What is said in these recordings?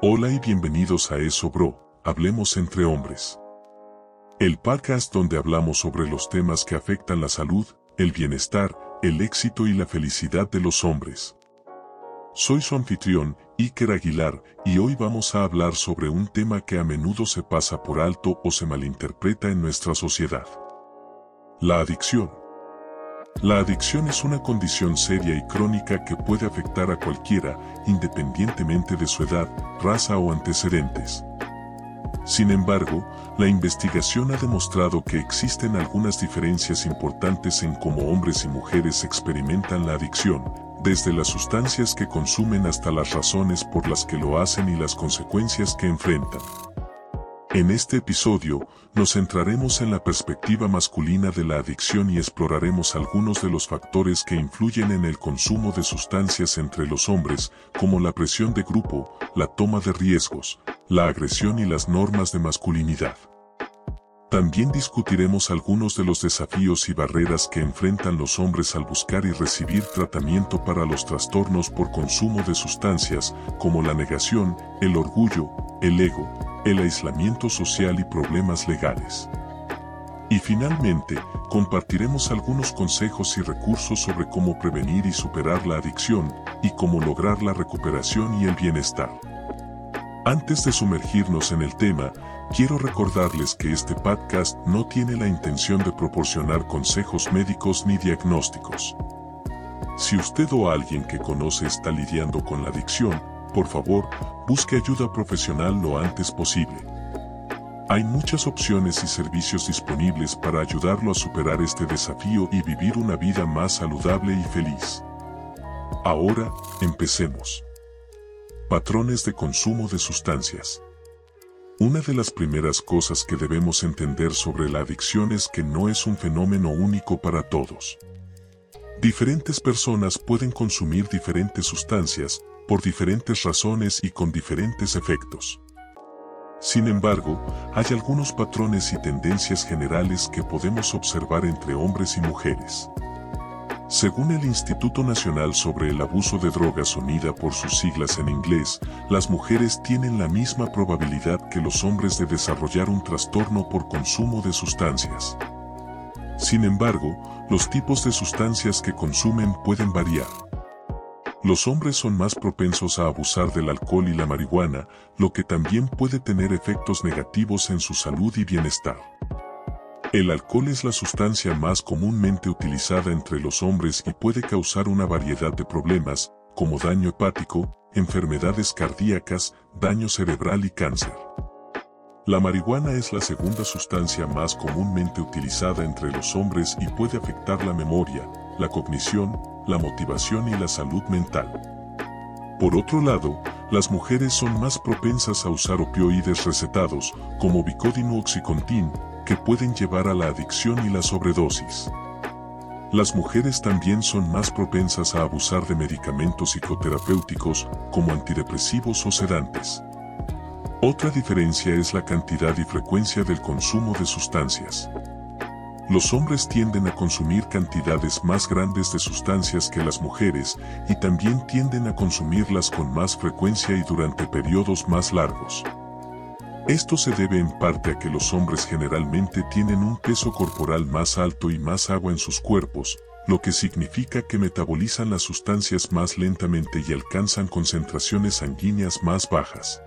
Hola y bienvenidos a Eso Bro, Hablemos entre hombres. El podcast donde hablamos sobre los temas que afectan la salud, el bienestar, el éxito y la felicidad de los hombres. Soy su anfitrión, Iker Aguilar, y hoy vamos a hablar sobre un tema que a menudo se pasa por alto o se malinterpreta en nuestra sociedad. La adicción. La adicción es una condición seria y crónica que puede afectar a cualquiera, independientemente de su edad, raza o antecedentes. Sin embargo, la investigación ha demostrado que existen algunas diferencias importantes en cómo hombres y mujeres experimentan la adicción, desde las sustancias que consumen hasta las razones por las que lo hacen y las consecuencias que enfrentan. En este episodio, nos centraremos en la perspectiva masculina de la adicción y exploraremos algunos de los factores que influyen en el consumo de sustancias entre los hombres, como la presión de grupo, la toma de riesgos, la agresión y las normas de masculinidad. También discutiremos algunos de los desafíos y barreras que enfrentan los hombres al buscar y recibir tratamiento para los trastornos por consumo de sustancias, como la negación, el orgullo, el ego, el aislamiento social y problemas legales. Y finalmente, compartiremos algunos consejos y recursos sobre cómo prevenir y superar la adicción, y cómo lograr la recuperación y el bienestar. Antes de sumergirnos en el tema, quiero recordarles que este podcast no tiene la intención de proporcionar consejos médicos ni diagnósticos. Si usted o alguien que conoce está lidiando con la adicción, por favor, busque ayuda profesional lo antes posible. Hay muchas opciones y servicios disponibles para ayudarlo a superar este desafío y vivir una vida más saludable y feliz. Ahora, empecemos. Patrones de consumo de sustancias. Una de las primeras cosas que debemos entender sobre la adicción es que no es un fenómeno único para todos. Diferentes personas pueden consumir diferentes sustancias, por diferentes razones y con diferentes efectos. Sin embargo, hay algunos patrones y tendencias generales que podemos observar entre hombres y mujeres. Según el Instituto Nacional sobre el Abuso de Drogas unida por sus siglas en inglés, las mujeres tienen la misma probabilidad que los hombres de desarrollar un trastorno por consumo de sustancias. Sin embargo, los tipos de sustancias que consumen pueden variar. Los hombres son más propensos a abusar del alcohol y la marihuana, lo que también puede tener efectos negativos en su salud y bienestar. El alcohol es la sustancia más comúnmente utilizada entre los hombres y puede causar una variedad de problemas, como daño hepático, enfermedades cardíacas, daño cerebral y cáncer. La marihuana es la segunda sustancia más comúnmente utilizada entre los hombres y puede afectar la memoria, la cognición, la motivación y la salud mental. Por otro lado, las mujeres son más propensas a usar opioides recetados, como Vicodin o Oxycontin, que pueden llevar a la adicción y la sobredosis. Las mujeres también son más propensas a abusar de medicamentos psicoterapéuticos, como antidepresivos o sedantes. Otra diferencia es la cantidad y frecuencia del consumo de sustancias. Los hombres tienden a consumir cantidades más grandes de sustancias que las mujeres y también tienden a consumirlas con más frecuencia y durante periodos más largos. Esto se debe en parte a que los hombres generalmente tienen un peso corporal más alto y más agua en sus cuerpos, lo que significa que metabolizan las sustancias más lentamente y alcanzan concentraciones sanguíneas más bajas.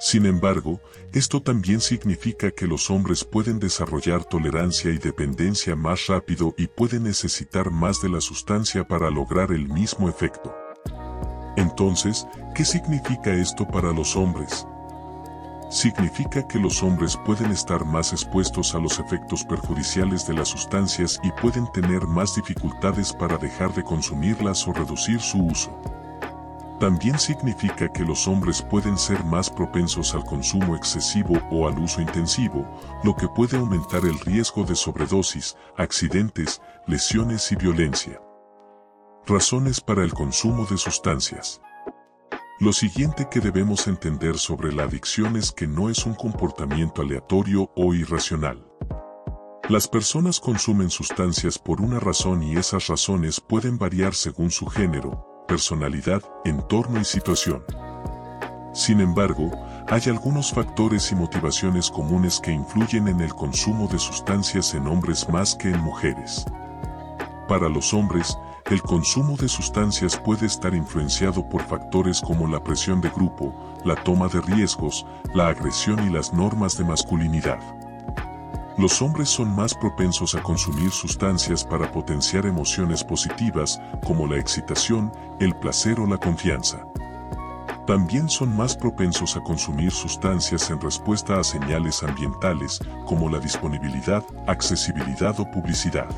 Sin embargo, esto también significa que los hombres pueden desarrollar tolerancia y dependencia más rápido y pueden necesitar más de la sustancia para lograr el mismo efecto. Entonces, ¿qué significa esto para los hombres? Significa que los hombres pueden estar más expuestos a los efectos perjudiciales de las sustancias y pueden tener más dificultades para dejar de consumirlas o reducir su uso. También significa que los hombres pueden ser más propensos al consumo excesivo o al uso intensivo, lo que puede aumentar el riesgo de sobredosis, accidentes, lesiones y violencia. Razones para el consumo de sustancias. Lo siguiente que debemos entender sobre la adicción es que no es un comportamiento aleatorio o irracional. Las personas consumen sustancias por una razón y esas razones pueden variar según su género, personalidad, entorno y situación. Sin embargo, hay algunos factores y motivaciones comunes que influyen en el consumo de sustancias en hombres más que en mujeres. Para los hombres, el consumo de sustancias puede estar influenciado por factores como la presión de grupo, la toma de riesgos, la agresión y las normas de masculinidad. Los hombres son más propensos a consumir sustancias para potenciar emociones positivas como la excitación, el placer o la confianza. También son más propensos a consumir sustancias en respuesta a señales ambientales como la disponibilidad, accesibilidad o publicidad.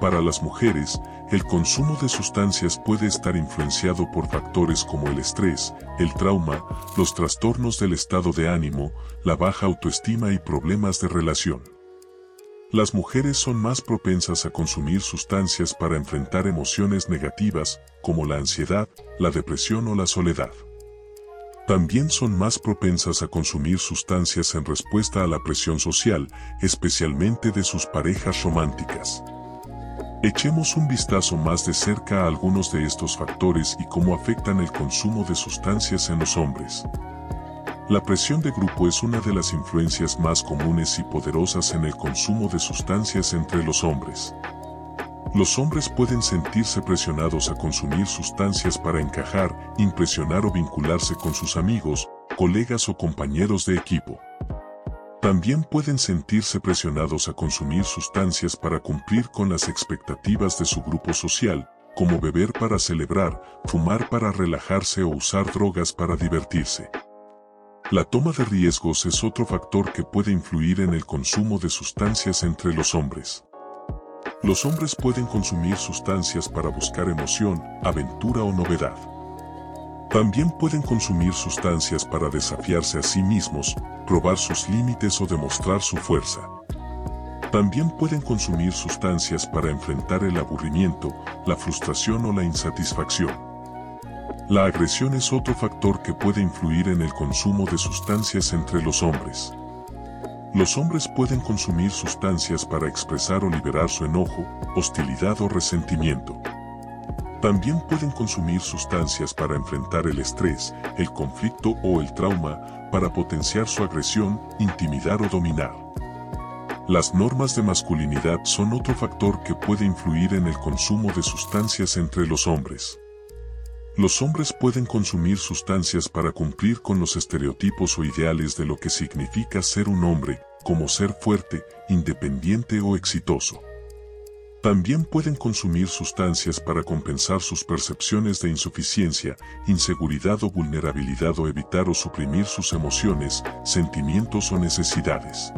Para las mujeres, el consumo de sustancias puede estar influenciado por factores como el estrés, el trauma, los trastornos del estado de ánimo, la baja autoestima y problemas de relación. Las mujeres son más propensas a consumir sustancias para enfrentar emociones negativas, como la ansiedad, la depresión o la soledad. También son más propensas a consumir sustancias en respuesta a la presión social, especialmente de sus parejas románticas. Echemos un vistazo más de cerca a algunos de estos factores y cómo afectan el consumo de sustancias en los hombres. La presión de grupo es una de las influencias más comunes y poderosas en el consumo de sustancias entre los hombres. Los hombres pueden sentirse presionados a consumir sustancias para encajar, impresionar o vincularse con sus amigos, colegas o compañeros de equipo. También pueden sentirse presionados a consumir sustancias para cumplir con las expectativas de su grupo social, como beber para celebrar, fumar para relajarse o usar drogas para divertirse. La toma de riesgos es otro factor que puede influir en el consumo de sustancias entre los hombres. Los hombres pueden consumir sustancias para buscar emoción, aventura o novedad. También pueden consumir sustancias para desafiarse a sí mismos, probar sus límites o demostrar su fuerza. También pueden consumir sustancias para enfrentar el aburrimiento, la frustración o la insatisfacción. La agresión es otro factor que puede influir en el consumo de sustancias entre los hombres. Los hombres pueden consumir sustancias para expresar o liberar su enojo, hostilidad o resentimiento. También pueden consumir sustancias para enfrentar el estrés, el conflicto o el trauma, para potenciar su agresión, intimidar o dominar. Las normas de masculinidad son otro factor que puede influir en el consumo de sustancias entre los hombres. Los hombres pueden consumir sustancias para cumplir con los estereotipos o ideales de lo que significa ser un hombre, como ser fuerte, independiente o exitoso. También pueden consumir sustancias para compensar sus percepciones de insuficiencia, inseguridad o vulnerabilidad o evitar o suprimir sus emociones, sentimientos o necesidades.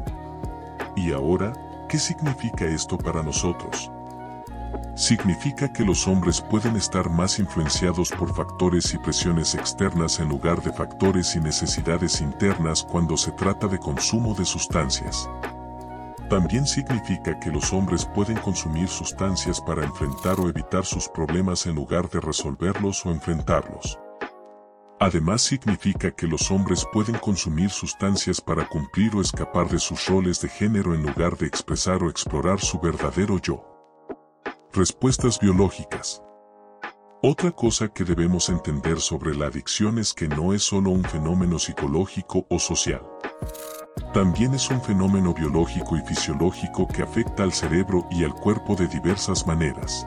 ¿Y ahora, qué significa esto para nosotros? Significa que los hombres pueden estar más influenciados por factores y presiones externas en lugar de factores y necesidades internas cuando se trata de consumo de sustancias. También significa que los hombres pueden consumir sustancias para enfrentar o evitar sus problemas en lugar de resolverlos o enfrentarlos. Además significa que los hombres pueden consumir sustancias para cumplir o escapar de sus roles de género en lugar de expresar o explorar su verdadero yo. Respuestas biológicas. Otra cosa que debemos entender sobre la adicción es que no es solo un fenómeno psicológico o social. También es un fenómeno biológico y fisiológico que afecta al cerebro y al cuerpo de diversas maneras.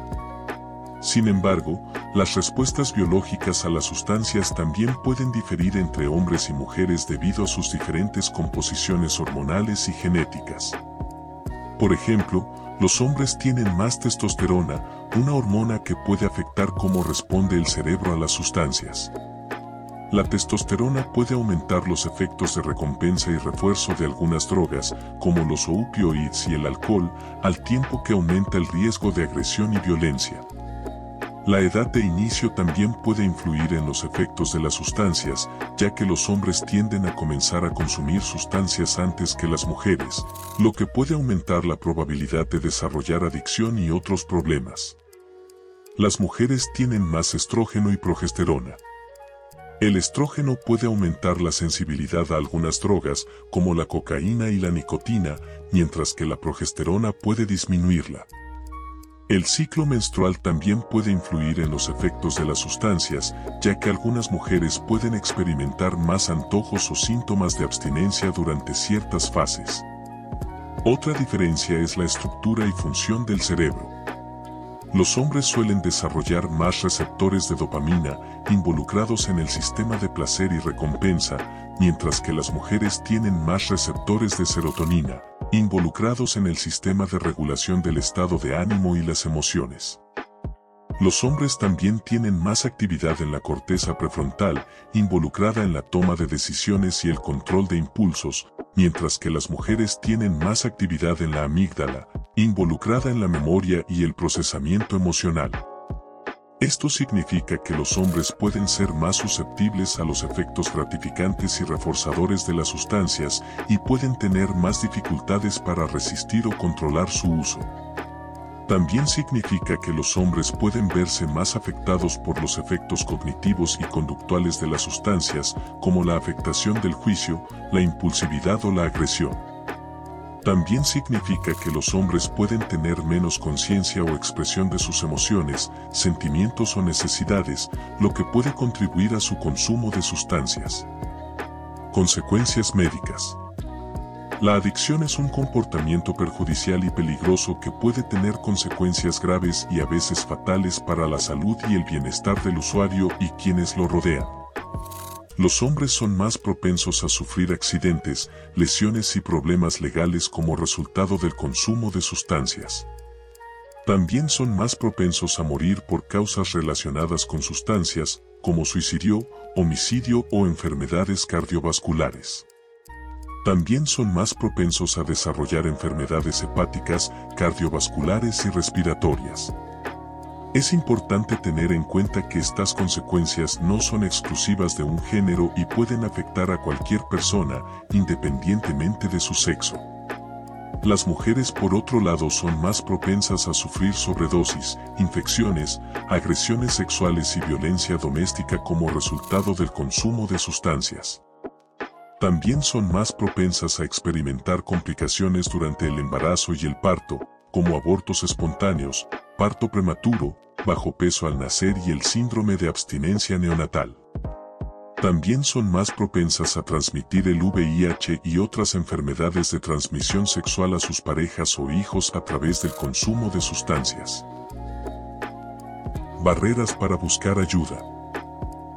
Sin embargo, las respuestas biológicas a las sustancias también pueden diferir entre hombres y mujeres debido a sus diferentes composiciones hormonales y genéticas. Por ejemplo, los hombres tienen más testosterona, una hormona que puede afectar cómo responde el cerebro a las sustancias. La testosterona puede aumentar los efectos de recompensa y refuerzo de algunas drogas, como los opioides y el alcohol, al tiempo que aumenta el riesgo de agresión y violencia. La edad de inicio también puede influir en los efectos de las sustancias, ya que los hombres tienden a comenzar a consumir sustancias antes que las mujeres, lo que puede aumentar la probabilidad de desarrollar adicción y otros problemas. Las mujeres tienen más estrógeno y progesterona. El estrógeno puede aumentar la sensibilidad a algunas drogas, como la cocaína y la nicotina, mientras que la progesterona puede disminuirla. El ciclo menstrual también puede influir en los efectos de las sustancias, ya que algunas mujeres pueden experimentar más antojos o síntomas de abstinencia durante ciertas fases. Otra diferencia es la estructura y función del cerebro. Los hombres suelen desarrollar más receptores de dopamina involucrados en el sistema de placer y recompensa, mientras que las mujeres tienen más receptores de serotonina, involucrados en el sistema de regulación del estado de ánimo y las emociones. Los hombres también tienen más actividad en la corteza prefrontal, involucrada en la toma de decisiones y el control de impulsos, mientras que las mujeres tienen más actividad en la amígdala, involucrada en la memoria y el procesamiento emocional. Esto significa que los hombres pueden ser más susceptibles a los efectos gratificantes y reforzadores de las sustancias y pueden tener más dificultades para resistir o controlar su uso. También significa que los hombres pueden verse más afectados por los efectos cognitivos y conductuales de las sustancias, como la afectación del juicio, la impulsividad o la agresión. También significa que los hombres pueden tener menos conciencia o expresión de sus emociones, sentimientos o necesidades, lo que puede contribuir a su consumo de sustancias. Consecuencias médicas. La adicción es un comportamiento perjudicial y peligroso que puede tener consecuencias graves y a veces fatales para la salud y el bienestar del usuario y quienes lo rodean. Los hombres son más propensos a sufrir accidentes, lesiones y problemas legales como resultado del consumo de sustancias. También son más propensos a morir por causas relacionadas con sustancias, como suicidio, homicidio o enfermedades cardiovasculares. También son más propensos a desarrollar enfermedades hepáticas, cardiovasculares y respiratorias. Es importante tener en cuenta que estas consecuencias no son exclusivas de un género y pueden afectar a cualquier persona, independientemente de su sexo. Las mujeres por otro lado son más propensas a sufrir sobredosis, infecciones, agresiones sexuales y violencia doméstica como resultado del consumo de sustancias. También son más propensas a experimentar complicaciones durante el embarazo y el parto, como abortos espontáneos, parto prematuro, bajo peso al nacer y el síndrome de abstinencia neonatal. También son más propensas a transmitir el VIH y otras enfermedades de transmisión sexual a sus parejas o hijos a través del consumo de sustancias. Barreras para buscar ayuda.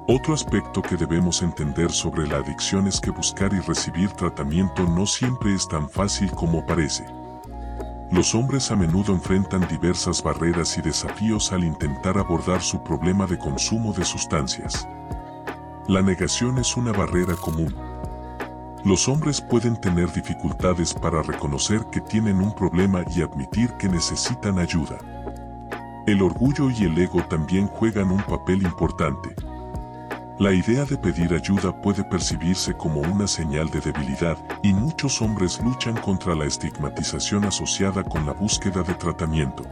Otro aspecto que debemos entender sobre la adicción es que buscar y recibir tratamiento no siempre es tan fácil como parece. Los hombres a menudo enfrentan diversas barreras y desafíos al intentar abordar su problema de consumo de sustancias. La negación es una barrera común. Los hombres pueden tener dificultades para reconocer que tienen un problema y admitir que necesitan ayuda. El orgullo y el ego también juegan un papel importante. La idea de pedir ayuda puede percibirse como una señal de debilidad y muchos hombres luchan contra la estigmatización asociada con la búsqueda de tratamiento.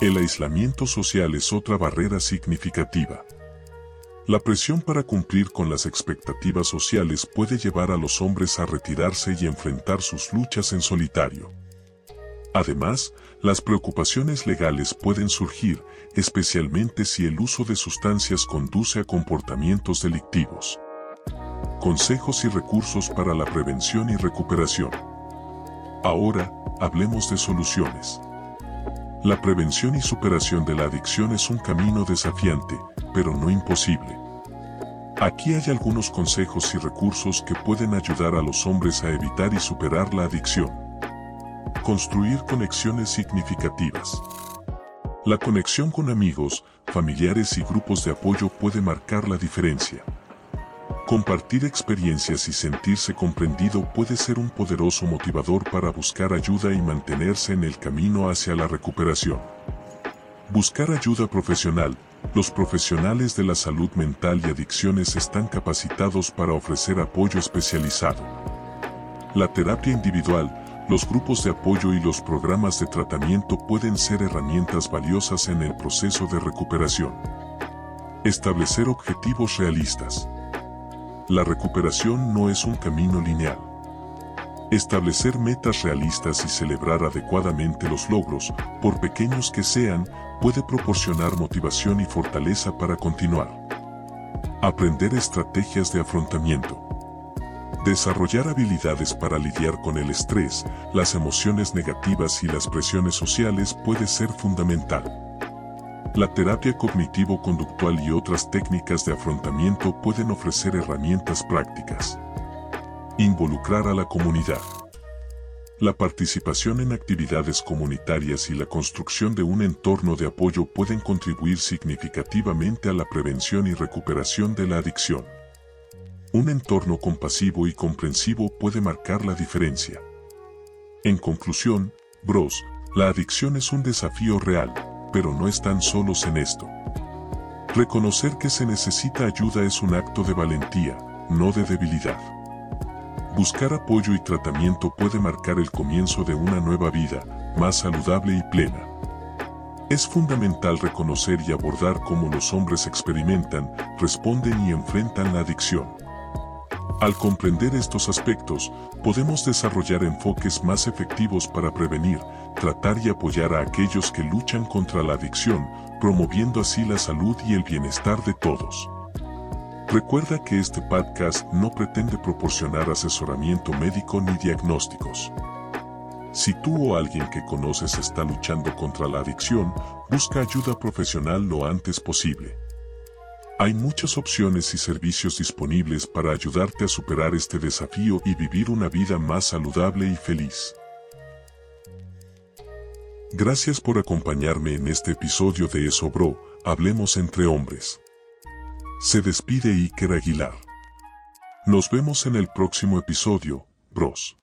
El aislamiento social es otra barrera significativa. La presión para cumplir con las expectativas sociales puede llevar a los hombres a retirarse y enfrentar sus luchas en solitario. Además, las preocupaciones legales pueden surgir, especialmente si el uso de sustancias conduce a comportamientos delictivos. Consejos y recursos para la prevención y recuperación. Ahora, hablemos de soluciones. La prevención y superación de la adicción es un camino desafiante, pero no imposible. Aquí hay algunos consejos y recursos que pueden ayudar a los hombres a evitar y superar la adicción. Construir conexiones significativas. La conexión con amigos, familiares y grupos de apoyo puede marcar la diferencia. Compartir experiencias y sentirse comprendido puede ser un poderoso motivador para buscar ayuda y mantenerse en el camino hacia la recuperación. Buscar ayuda profesional. Los profesionales de la salud mental y adicciones están capacitados para ofrecer apoyo especializado. La terapia individual, los grupos de apoyo y los programas de tratamiento pueden ser herramientas valiosas en el proceso de recuperación. Establecer objetivos realistas. La recuperación no es un camino lineal. Establecer metas realistas y celebrar adecuadamente los logros, por pequeños que sean, puede proporcionar motivación y fortaleza para continuar. Aprender estrategias de afrontamiento. Desarrollar habilidades para lidiar con el estrés, las emociones negativas y las presiones sociales puede ser fundamental. La terapia cognitivo-conductual y otras técnicas de afrontamiento pueden ofrecer herramientas prácticas. Involucrar a la comunidad. La participación en actividades comunitarias y la construcción de un entorno de apoyo pueden contribuir significativamente a la prevención y recuperación de la adicción. Un entorno compasivo y comprensivo puede marcar la diferencia. En conclusión, bros, la adicción es un desafío real, pero no están solos en esto. Reconocer que se necesita ayuda es un acto de valentía, no de debilidad. Buscar apoyo y tratamiento puede marcar el comienzo de una nueva vida, más saludable y plena. Es fundamental reconocer y abordar cómo los hombres experimentan, responden y enfrentan la adicción. Al comprender estos aspectos, podemos desarrollar enfoques más efectivos para prevenir, tratar y apoyar a aquellos que luchan contra la adicción, promoviendo así la salud y el bienestar de todos. Recuerda que este podcast no pretende proporcionar asesoramiento médico ni diagnósticos. Si tú o alguien que conoces está luchando contra la adicción, busca ayuda profesional lo antes posible. Hay muchas opciones y servicios disponibles para ayudarte a superar este desafío y vivir una vida más saludable y feliz. Gracias por acompañarme en este episodio de Eso Bro, Hablemos entre hombres. Se despide Iker Aguilar. Nos vemos en el próximo episodio, bros.